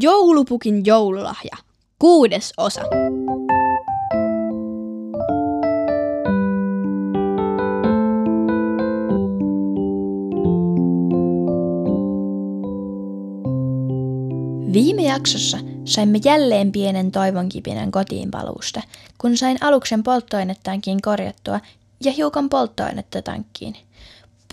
Joulupukin joululahja. Kuudes osa. Viime jaksossa saimme jälleen pienen toivonkipinän kotiin paluusta, kun sain aluksen polttoainetankin korjattua ja hiukan polttoainetta tankkiin.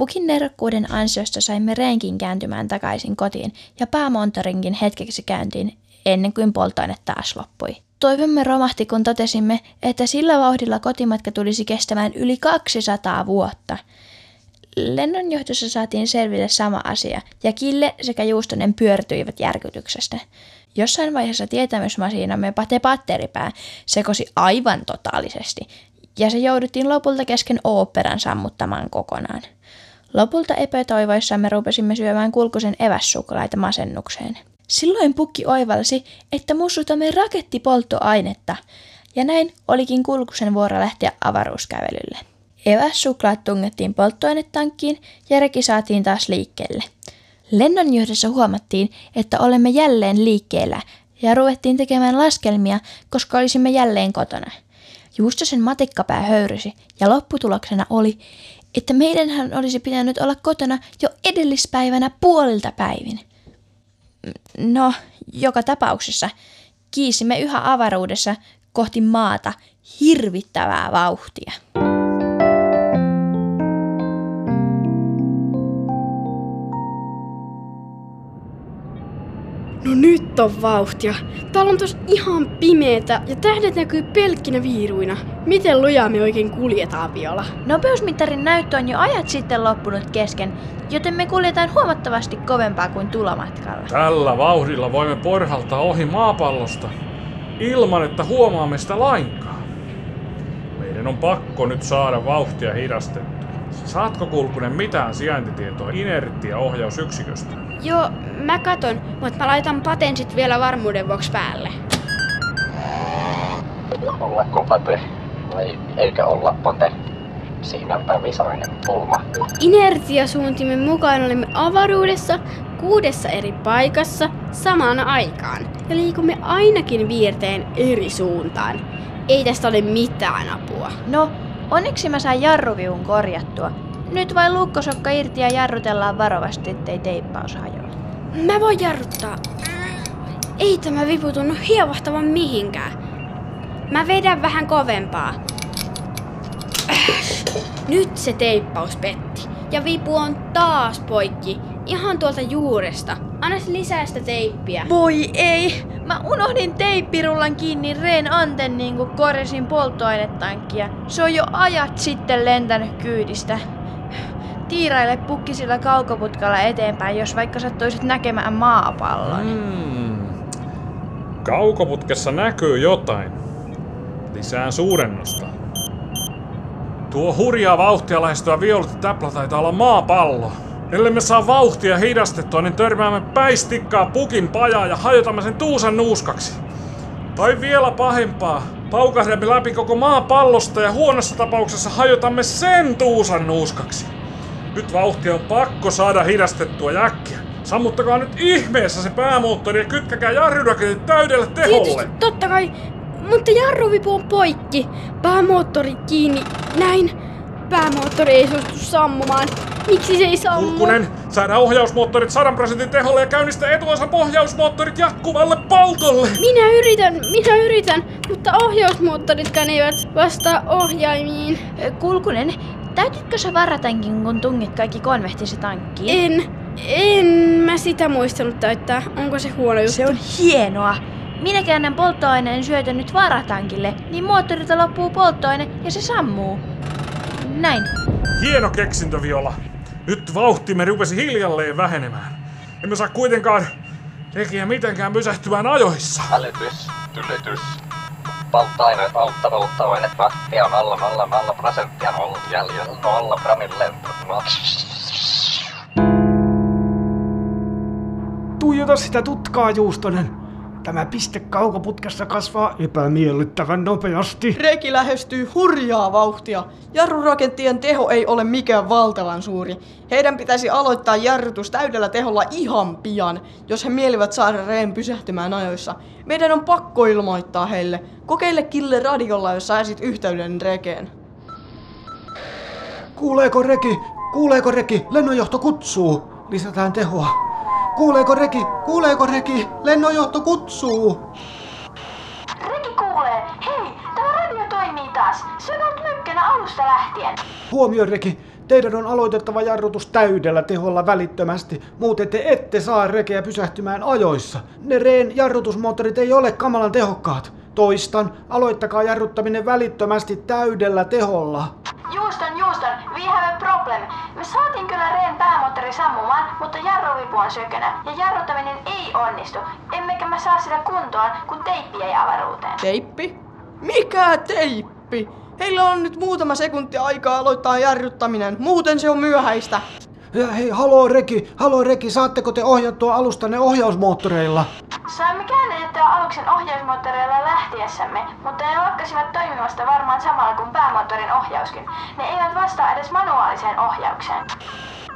Pukin nerokkuuden ansiosta saimme reenkin kääntymään takaisin kotiin ja päämonttorinkin hetkeksi käyntiin ennen kuin polttoaine taas loppui. Toivomme romahti, kun totesimme, että sillä vauhdilla kotimatka tulisi kestämään yli 200 vuotta. Lennonjohdossa saatiin selville sama asia, ja Kille sekä Juustonen pyörtyivät järkytyksestä. Jossain vaiheessa tietämysmasinamme Pate Patteripää sekosi aivan totaalisesti, ja se jouduttiin lopulta kesken oopperan sammuttamaan kokonaan. Lopulta epätoivoissamme rupesimme syömään kulkusen evässuklaita masennukseen. Silloin pukki oivalsi, että mussutamme rakettipolttoainetta, ja näin olikin kulkusen vuoro lähteä avaruuskävelylle. Evässuklaat tungettiin polttoainetankkiin ja reki saatiin taas liikkeelle. Lennonjohdossa huomattiin, että olemme jälleen liikkeellä ja ruvettiin tekemään laskelmia, koska olisimme jälleen kotona. Juustosen matikkapää höyrysi ja lopputuloksena oli, että meidänhän olisi pitänyt olla kotona jo edellispäivänä puolilta päivin. No, joka tapauksessa kiisimme yhä avaruudessa kohti maata hirvittävää vauhtia. No nyt on vauhtia. Täällä on tos ihan pimeetä ja tähdet näkyy pelkkinä viiruina. Miten lujaa me oikein kuljetaan vielä? Nopeusmittarin näyttö on jo ajat sitten loppunut kesken, joten me kuljetaan huomattavasti kovempaa kuin tulomatkalla. Tällä vauhdilla voimme porhaltaa ohi maapallosta ilman, että huomaamme sitä lainkaan. Meidän on pakko nyt saada vauhtia hidastettua. Saatko Kulkunen mitään sijaintitietoa inerttiaohjausyksiköstä? Joo, mä katon, mutta mä laitan patensit vielä varmuuden vuoksi päälle. Ollako pate? Vai eikö olla pate? Siinäpä visainen pulma. Inertiasuuntimen mukaan olemme avaruudessa kuudessa eri paikassa samaan aikaan ja liikumme ainakin viirteen eri suuntaan. Ei tästä ole mitään apua. No, onneksi mä sain jarruviun korjattua. Nyt vain lukkosokka irti ja jarrutellaan varovasti, ettei teippaus hajoa. Mä voin jarruttaa. Ei tämä vipu tunnu hievahtavan mihinkään. Mä vedän vähän kovempaa. Nyt se teippaus petti. Ja vipu on taas poikki. Ihan tuolta juuresta. Anna lisää sitä teippiä. Voi ei! Mä unohdin teippirullan kiinni reen antenniin, kun korjasin polttoainetankkia. Se on jo ajat sitten lentänyt kyydistä. Tiiraille pukki sillä kaukoputkalla eteenpäin, jos vaikka sattuisit näkemään maapallon. Hmm. Kaukoputkessa näkyy jotain. Lisää suurennosta. Tuo hurjaa vauhtia lähestyä violetti täplä taitaa olla maapallo. Ellei me saa vauhtia hidastettua, niin törmäämme päistikkaa pukin pajaa ja hajotamme sen tuusan nuuskaksi. Tai vielä pahempaa, paukahdemme läpi koko maapallosta ja huonossa tapauksessa hajotamme sen tuusan nuuskaksi. Nyt vauhtia on pakko saada hidastettua jäkkiä. Sammuttakaa nyt ihmeessä se päämoottori ja kytkäkää jarrudaketit täydelle teholle. Tietysti, totta kai. Mutta jarruvipu on poikki. Päämoottori kiinni. Näin. Päämoottori ei suostu sammumaan. Miksi se ei sammu? Kulkunen, saada ohjausmoottorit 100 prosentin teholle ja käynnistä etuosan pohjausmoottorit jatkuvalle poltolle. Minä yritän, minä yritän, mutta ohjausmoottoritkaan eivät vastaa ohjaimiin. Kulkunen, täytytkö sä varatankin, kun tungit kaikki konvehtisi tankkiin? En, en mä sitä muistanut täyttää. Onko se huono juttu? Se on hienoa! Minä käännän polttoaineen syötön nyt varatankille, niin moottorilta loppuu polttoaine ja se sammuu. Näin. Hieno keksintö, Viola. Nyt vauhtimme rupesi hiljalleen vähenemään. Emme saa kuitenkaan rekiä mitenkään pysähtymään ajoissa. Hälytys, tylytys. Polttoaine, poltta, polttoaine, vahtia on alla, alla, alla prosenttia on ollut jäljellä, nolla promille. Tuijota sitä tutkaa, Juustonen. Tämä piste kaukoputkessa kasvaa epämiellyttävän nopeasti. Reki lähestyy hurjaa vauhtia. Jarrurakenttien teho ei ole mikään valtavan suuri. Heidän pitäisi aloittaa jarrutus täydellä teholla ihan pian, jos he mielivät saada reen pysähtymään ajoissa. Meidän on pakko ilmoittaa heille. Kokeile Kille radiolla, jos saisit yhteyden rekeen. Kuuleeko Reki? Kuuleeko Reki? Lennonjohto kutsuu. Lisätään tehoa. Kuuleeko Reki? Kuuleeko Reki? Lennonjohto kutsuu. Reki kuulee. Hei, tämä radio toimii taas. Se on mykkänä alusta lähtien. Huomio Reki. Teidän on aloitettava jarrutus täydellä teholla välittömästi, muuten te ette saa rekeä pysähtymään ajoissa. Ne reen jarrutusmoottorit ei ole kamalan tehokkaat. Toistan, aloittakaa jarruttaminen välittömästi täydellä teholla. Juuston, Juuston, we have a problem. Me saatiin kyllä reen päämoottori sammumaan, mutta jarruvipu on sökönä ja jarruttaminen ei onnistu. Emmekä mä saa sitä kuntoon, kun teippi ei avaruuteen. Teippi? Mikä teippi? Heillä on nyt muutama sekunti aikaa aloittaa jarruttaminen, muuten se on myöhäistä. Ja hei, haloo Reki, haloo Reki, saatteko te ohjattua alustanne ohjausmoottoreilla? Saimme käännettyä aluksen ohjausmoottoreilla lähtiessämme, mutta ne lakkasivat toimimasta varmaan samalla kuin päämoottorin ohjauskin. Ne eivät vastaa edes manuaaliseen ohjaukseen.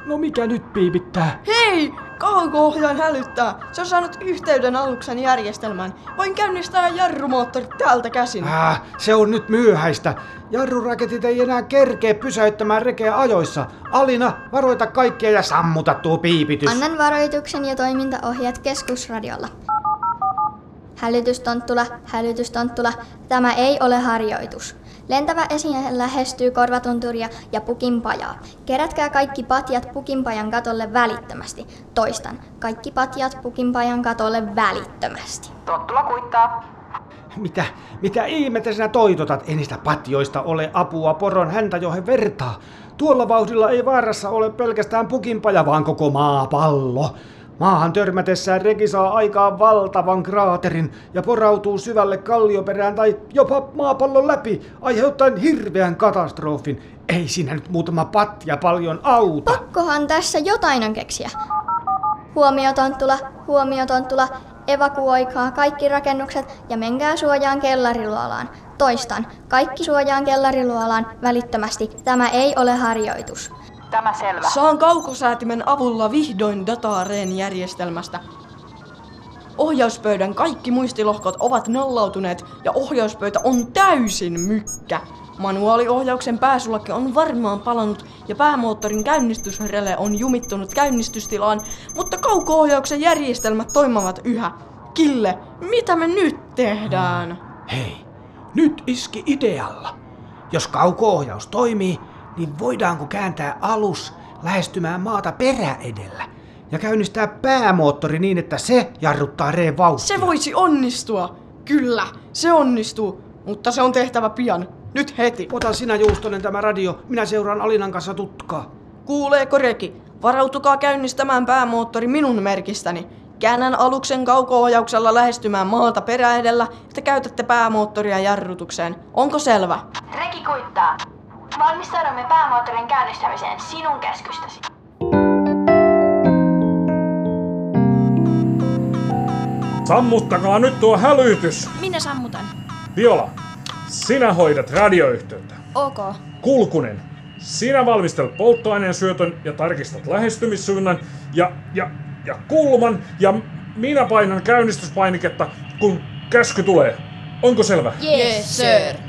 No mikä nyt piipittää? Hei! Kauko-ohjaaja hälyttää. Se on saanut yhteyden aluksen järjestelmään. Voin käynnistää jarrumoottorit täältä käsin. Äh, se on nyt myöhäistä. Jarruraketit ei enää kerkeä pysäyttämään rekeä ajoissa. Alina, varoita kaikkia ja sammuta tuo piipitys. Annan varoituksen ja toimintaohjeet keskusradiolla. Hälytystonttula, hälytystonttula, tämä ei ole harjoitus. Lentävä esine lähestyy korvatunturia ja pukinpajaa. Kerätkää kaikki patjat pukinpajan katolle välittömästi. Toistan, kaikki patjat pukinpajan katolle välittömästi. Tottula kuittaa. Mitä, mitä ihmettä sinä toitotat? Ei niistä patjoista ole apua poron häntä johon vertaa. Tuolla vauhdilla ei vaarassa ole pelkästään pukinpaja, vaan koko maapallo. Maahan törmätessään reki saa aikaan valtavan kraaterin ja porautuu syvälle kallioperään tai jopa maapallon läpi, aiheuttaen hirveän katastrofin. Ei siinä nyt muutama patja paljon auta. Pakkohan tässä jotain on keksiä. Huomio Tonttula, huomio Tonttula, evakuoikaa kaikki rakennukset ja menkää suojaan kellariluolaan. Toistan, kaikki suojaan kellariluolaan välittömästi. Tämä ei ole harjoitus. Tämä selvä. Saan kaukosäätimen avulla vihdoin dataa reen järjestelmästä. Ohjauspöydän kaikki muistilohkot ovat nollautuneet ja ohjauspöytä on täysin mykkä. Manuaaliohjauksen pääsulakke on varmaan palannut ja päämoottorin käynnistysrele on jumittunut käynnistystilaan, mutta kauko-ohjauksen järjestelmät toimivat yhä. Kille, mitä me nyt tehdään? Hei, nyt iski idealla. Jos kauko-ohjaus toimii, niin voidaanko kääntää alus lähestymään maata perä edellä ja käynnistää päämoottori niin, että se jarruttaa reen vauhtia? Se voisi onnistua. Kyllä, se onnistuu, mutta se on tehtävä pian. Nyt heti. Ota sinä Juustonen tämä radio, minä seuraan Alinan kanssa tutkaa. Kuuleeko Reki? Varautukaa käynnistämään päämoottori minun merkistäni. Käännän aluksen kauko-ohjauksella lähestymään maata perä edellä, että käytätte päämoottoria jarrutukseen. Onko selvä? Reki kuittaa. Valmistaudumme päämoottorin käynnistämiseen sinun käskystäsi. Sammuttakaa nyt tuo hälytys! Minä sammutan. Viola, sinä hoidat radioyhteyttä. Ok. Kulkunen, sinä valmistelet polttoaineen syötön ja tarkistat lähestymissuunnan ja, ja, ja kulman ja minä painan käynnistyspainiketta, kun käsky tulee. Onko selvä? Yes, sir.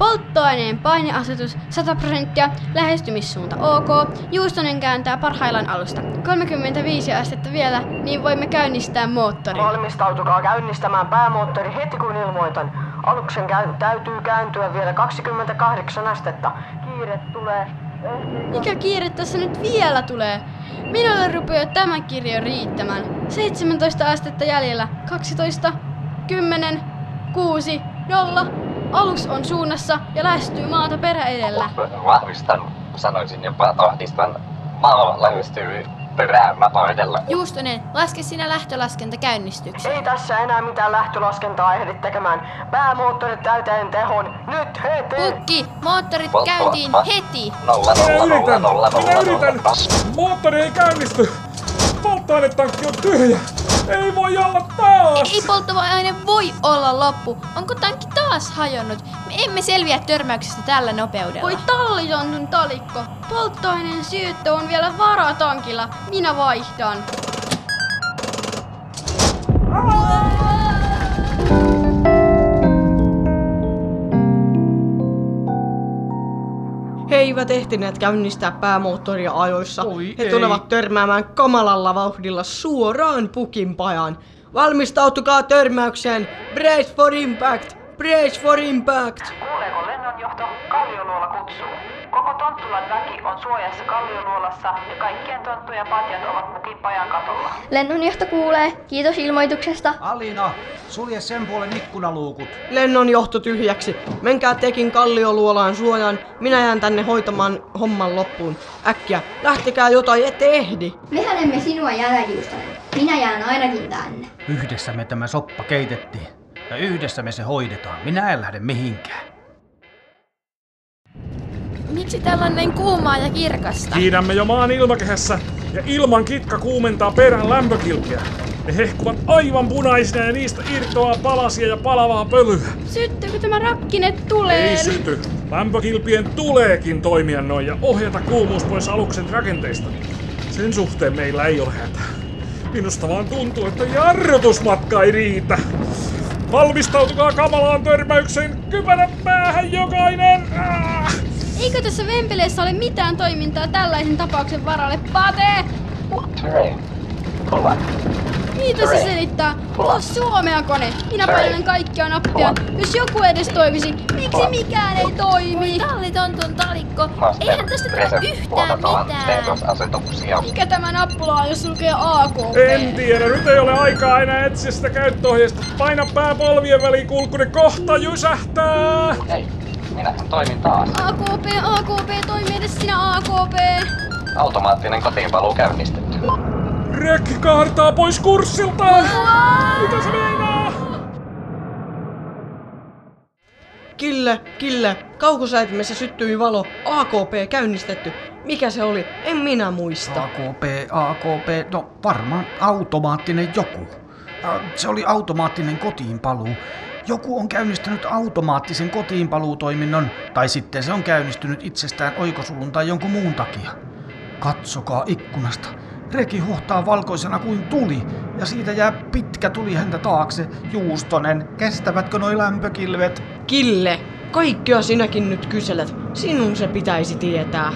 Polttoaineen paineasetus 100 prosenttia, lähestymissuunta ok, Juustonen kääntää parhaillaan alusta. 35 astetta vielä, niin voimme käynnistää moottorin. Valmistautukaa käynnistämään päämoottori heti kun ilmoitan. Aluksen käy- täytyy kääntyä vielä 28 astetta. Kiire tulee. Mikä kiire tässä nyt vielä tulee? Minulle rupeaa tämä kirjo riittämään. 17 astetta jäljellä. 12, 10, 6, 0. Alus on suunnassa ja lähestyy maata perä edellä. Vahvistan, sanoisin jopa ahdistan. Maa lähestyy perään edellä. Juustonen, laske sinä lähtölaskenta käynnistykseen. Ei tässä enää mitään lähtölaskentaa ehdi tekemään. Päämoottorit täyteen tehon. Nyt heti! Pukki, moottorit käyntiin heti! Nolla, Minä nolla, nolla, yritän! nolla, Minä nolla, yritän! nolla. Moottori ei käynnisty! Polttoainetankki on tyhjä! Ei voi olla taas! Ei polttoaine voi olla loppu. Onko tankki taas hajonnut? Me emme selviä törmäyksestä tällä nopeudella. Voi tallitonton talikko. Polttoaineen syöttö on vielä varatankilla. Minä vaihdan. He eivät ehtineet käynnistää päämoottoria ajoissa. Oi He ei. tulevat törmäämään kamalalla vauhdilla suoraan pukinpajaan. Valmistautukaa törmäykseen! Brace for impact! Brace for impact! Kuuleeko lennonjohto? Kallioluola kutsuu. Tonttulan väki on suojassa Kallioluolassa ja kaikkien tonttujen patjat ovat Pukinpajan katolla. Lennonjohto kuulee. Kiitos ilmoituksesta. Alina, sulje sen puolen ikkunaluukut. Lennonjohto tyhjäksi. Menkää tekin kallioluolaan suojaan. Minä jään tänne hoitamaan homman loppuun. Äkkiä, lähtekää jotain, ette ehdi. Mehän emme sinua jäljiustaneet. Minä jään ainakin tänne. Yhdessä me tämä soppa keitettiin. Ja yhdessä me se hoidetaan. Minä en lähde mihinkään. Miksi tällainen kuumaa ja kirkasta? Kiidämme jo maan ilmakehässä ja ilman kitka kuumentaa perän lämpökilpiä. Ne hehkuvat aivan punaisina ja niistä irtoaa palasia ja palavaa pölyä. Syttyykö tämä rakkine tuleen? Ei syty. Lämpökilpien tuleekin toimia noin ja ohjata kuumuus pois aluksen rakenteista. Sen suhteen meillä ei ole hätää. Minusta vaan tuntuu, että jarrutusmatka ei riitä. Valmistautukaa kamalaan törmäykseen kypärän päähän jokainen! Ah! Eikö tässä Vempeleessä ole mitään toimintaa tällaisen tapauksen varalle? Pate! Mitä se selittää? Tuo suomea kone. Minä painanen kaikkia nappia. Jos joku edes toimisi, miksi mikään ei toimi? Tallitontun talikko. Eihän tästä tule yhtään mitään. Mikä tämä nappula on, jos lukee AKP? En tiedä, nyt ei ole aikaa enää etsiä sitä käyttöohjeesta. Paina pää polvien väliin, kulkunen kohta jysähtää! Hei, minähän toimin taas. AKP, AKP, toimi edes sinä AKP. Automaattinen kotiinpaluu käynnistetty. Rekki kaartaa pois kurssiltaan! Mitä se meinaa? Kille, kille, kaukosäätimessä syttyi valo. AKP käynnistetty. Mikä se oli? En minä muista. AKP, AKP, no varmaan automaattinen joku. Äh, Se oli automaattinen kotiinpaluu. Joku on käynnistänyt automaattisen kotiinpaluutoiminnon, tai sitten se on käynnistynyt itsestään oikosulun tai jonkun muun takia. Katsokaa ikkunasta. Reki huhtaa valkoisena kuin tuli, ja siitä jää pitkä tuli häntä taakse. Juustonen, kestävätkö noi lämpökilvet? Kille, kaikkea sinäkin nyt kyselet. Sinun se pitäisi tietää.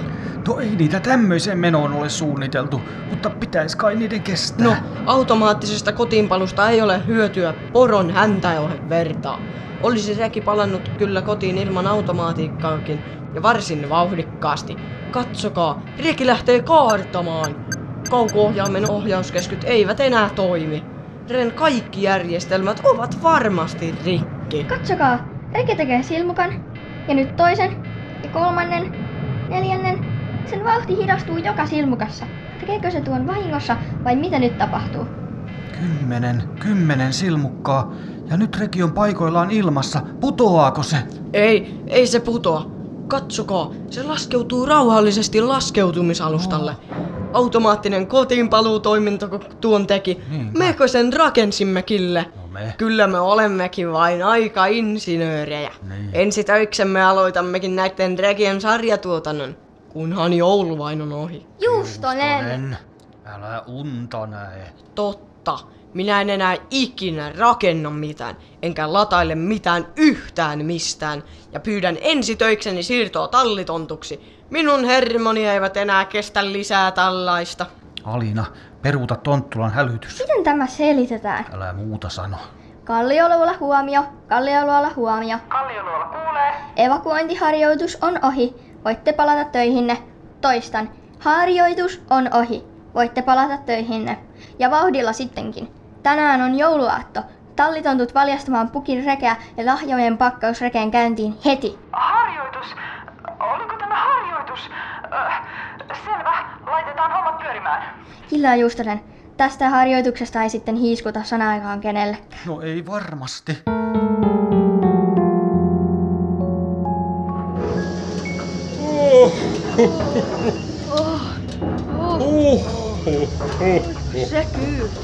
No ei niitä tämmöiseen menoon ole suunniteltu, mutta pitäis kai niiden kestää. No, automaattisesta kotiinpalusta ei ole hyötyä. Poron häntä ei ole vertaa. Olisi Reki palannut kyllä kotiin ilman automaatiikkaakin, ja varsin vauhdikkaasti. Katsokaa, Reki lähtee kaartamaan. Kauko-ohjaimen ohjauskeskyt eivät enää toimi. Ren kaikki järjestelmät ovat varmasti rikki. Katsokaa, Reki tekee silmukan. Ja nyt toisen. Ja kolmannen. Neljännen. Sen vauhti hidastuu joka silmukassa. Tekeekö se tuon vahingossa vai mitä nyt tapahtuu? Kymmenen, kymmenen silmukkaa. Ja nyt Reki on paikoillaan ilmassa. Putoaako se? Ei, ei se putoa. Katsokaa, se laskeutuu rauhallisesti laskeutumisalustalle. Automaattinen kotiinpaluutoiminto kun tuon teki. Niinpä. Mekö sen rakensimme, Kille? No me. Kyllä me olemmekin vain aika insinöörejä. Niin. Ensi töiksemme aloitammekin näiden Regien sarjatuotannon, kunhan joulu vain on ohi. Juustonen! Tonen, älä unta näe. Totta. Minä en enää ikinä rakenna mitään, enkä lataile mitään yhtään mistään, ja pyydän ensi töikseni siirtoa tallitontuksi. Minun hermoni eivät enää kestä lisää tällaista. Alina, peruuta Tonttulan hälytys. Miten tämä selitetään? Älä muuta sano. Kallioluola huomio, Kallioluola huomio. Kallioluola kuulee. Evakuointiharjoitus on ohi. Voitte palata töihinne. Toistan. Harjoitus on ohi. Voitte palata töihinne. Ja vauhdilla sittenkin. Tänään on jouluaatto. Tallitontut valjastamaan pukin rekeä ja lahjojen pakkaus rekeen käyntiin heti. Harjoitus? Oliko tämä harjoitus? Öh, selvä, laitetaan hommat pyörimään. Killa Juustonen, tästä harjoituksesta ei sitten hiiskuta sanaakaan kenellekään. No ei varmasti. Uh, Se kyyti.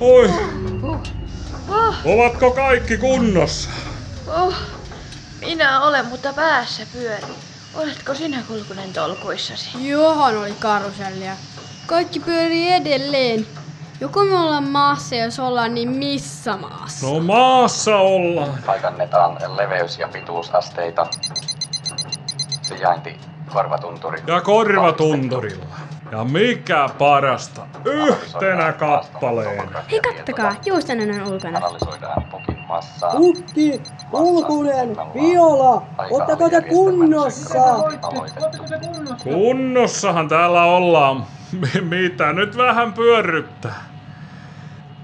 oi, Ovatko kaikki kunnossa? Oh, minä olen, mutta päässä pyörin. Oletko sinä kulkunen tolkuissasi? Johan oli karusellia. Kaikki pyörii edelleen. Joko me ollaan maassa, jos ollaan, niin missä maassa? No maassa ollaan. Paikannetaan leveys- ja pituusasteita. Sijainti korvatunturi. Ja korvatunturilla. Ja mikä parasta, yhtenä kappaleena. Hei, kattakaa, juustonen on ulkona. Analysoidaan pukin Pukki, Kulkunen, Viola, ottako te kunnossa? Kunnossahan täällä ollaan. Mitä nyt vähän pyörryttää?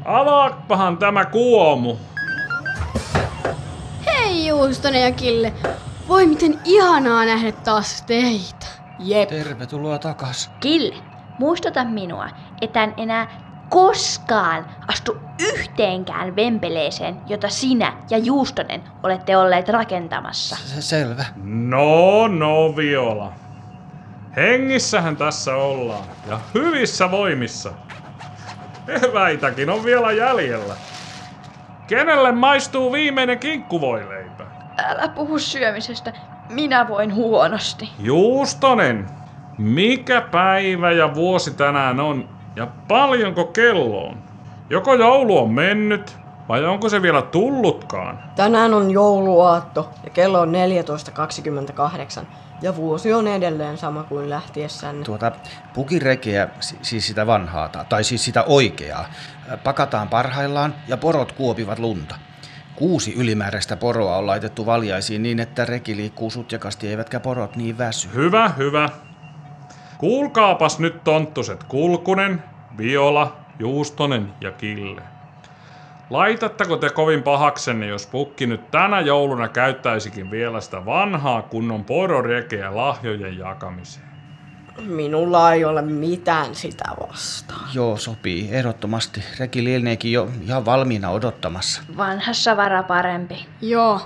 Avaakpahan tämä kuomu. Hei Juustonen ja Kille. Voi miten ihanaa nähdä taas teitä. Jep. Tervetuloa takas. Kille, muistuta minua, että en enää koskaan astu yhteenkään vempeleeseen, jota sinä ja Juustonen olette olleet rakentamassa. Se selvä. No, no, Viola. Hengissähän tässä ollaan. Ja hyvissä voimissa. Eväitäkin on vielä jäljellä. Kenelle maistuu viimeinen kinkkuvoileipä? Älä puhu syömisestä. Minä voin huonosti. Juustonen, mikä päivä ja vuosi tänään on ja paljonko kello on? Joko joulu on mennyt vai onko se vielä tullutkaan? Tänään on jouluaatto ja kello on 14.28 ja vuosi on edelleen sama kuin lähtiessänne. Tuota pukirekeä, si- siis sitä vanhaa, ta- tai siis sitä oikeaa, pakataan parhaillaan ja porot kuopivat lunta. Kuusi ylimääräistä poroa on laitettu valjaisiin niin, että reki liikkuu sutjakasti eivätkä porot niin väsy. Hyvä, hyvä. Kuulkaapas nyt tonttuset Kulkunen, Viola, Juustonen ja Kille. Laitatteko te kovin pahaksenne, jos pukki nyt tänä jouluna käyttäisikin vielä sitä vanhaa kunnon pororekeä lahjojen jakamiseen? Minulla ei ole mitään sitä vastaan. Joo, sopii, ehdottomasti. Reki lieneekin jo ihan valmiina odottamassa. Vanhassa vara parempi. Joo,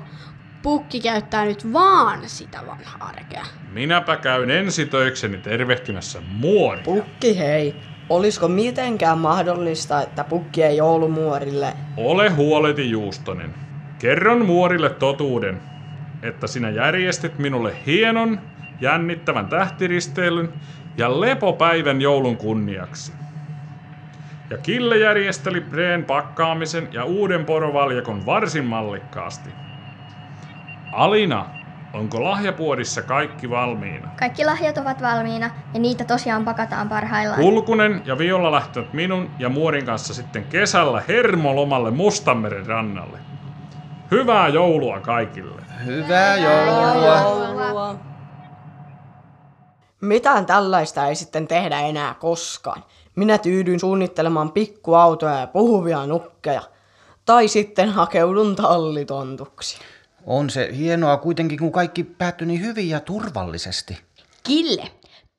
pukki käyttää nyt vaan sitä vanhaa rekeä. Minäpä käyn ensitöikseni tervehtimässä muoria. Pukki hei, olisiko mitenkään mahdollista, että pukki ei joulumuorille? Ole huoleti Juustonen. Kerron muorille totuuden, että sinä järjestit minulle hienon, jännittävän tähtiristeilyn ja lepopäivän joulun kunniaksi. Ja Kille järjesteli Breen pakkaamisen ja uuden porovaljakon varsin mallikkaasti. Alina, onko lahjapuodissa kaikki valmiina? Kaikki lahjat ovat valmiina ja niitä tosiaan pakataan parhaillaan. Kulkunen ja Viola lähtevät minun ja Muorin kanssa sitten kesällä hermolomalle Mustanmeren rannalle. Hyvää joulua kaikille! Hyvää joulua! Joulua. Mitään tällaista ei sitten tehdä enää koskaan. Minä tyydyin suunnittelemaan pikkuautoja ja puhuvia nukkeja. Tai sitten hakeudun tallitontuksi. On se hienoa kuitenkin, kun kaikki päättyi niin hyvin ja turvallisesti. Kille,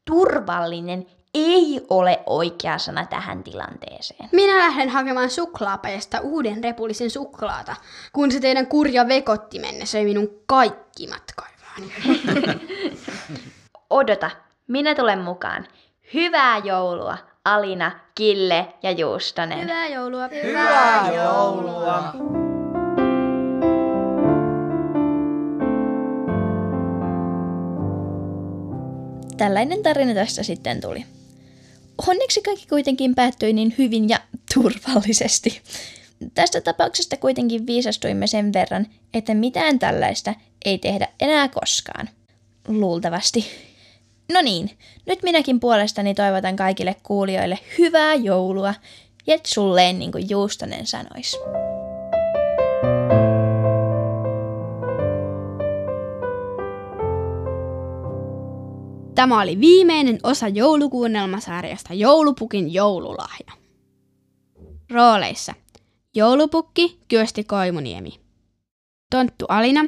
turvallinen ei ole oikea sana tähän tilanteeseen. Minä lähden hakemaan suklaapäistä uuden repullisen suklaata, kun se teidän kurja vekottimenne söi minun kaikki matkaivani. Odota, minä tulen mukaan. Hyvää joulua, Alina, Kille ja Juustonen. Hyvää joulua. Hyvää joulua! Tällainen tarina tästä sitten tuli. Onneksi kaikki kuitenkin päättyi niin hyvin ja turvallisesti. Tästä tapauksesta kuitenkin viisastuimme sen verran, että mitään tällaista ei tehdä enää koskaan. Luultavasti. No niin, nyt minäkin puolestani toivotan kaikille kuulijoille hyvää joulua. Jetsulleen niin kuin Juustonen sanoisi. Tämä oli viimeinen osa joulukuunnelmasarjasta Joulupukin joululahja. Rooleissa Joulupukki Kyösti Koimuniemi. Tonttu Alina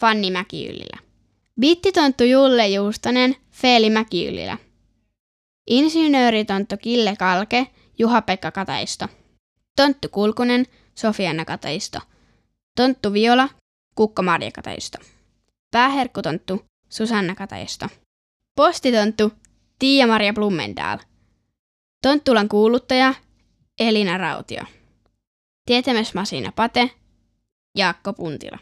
Fanni Mäkiylilä. Bittitonttu Julle Juustonen Feeli Mäkiylilä. Insinööritonttu Kille Kalke Juha-Pekka Kataisto. Tonttu Kulkunen Sofianna Kataisto. Tonttu Viola Kukko Marja Kataisto. Pääherkkutonttu Susanna Kataisto. Postitonttu Tiia-Maria Blumendaal. Tonttulan kuuluttaja Elina Rautio. Tietämysmasina Pate, Jaakko Puntila.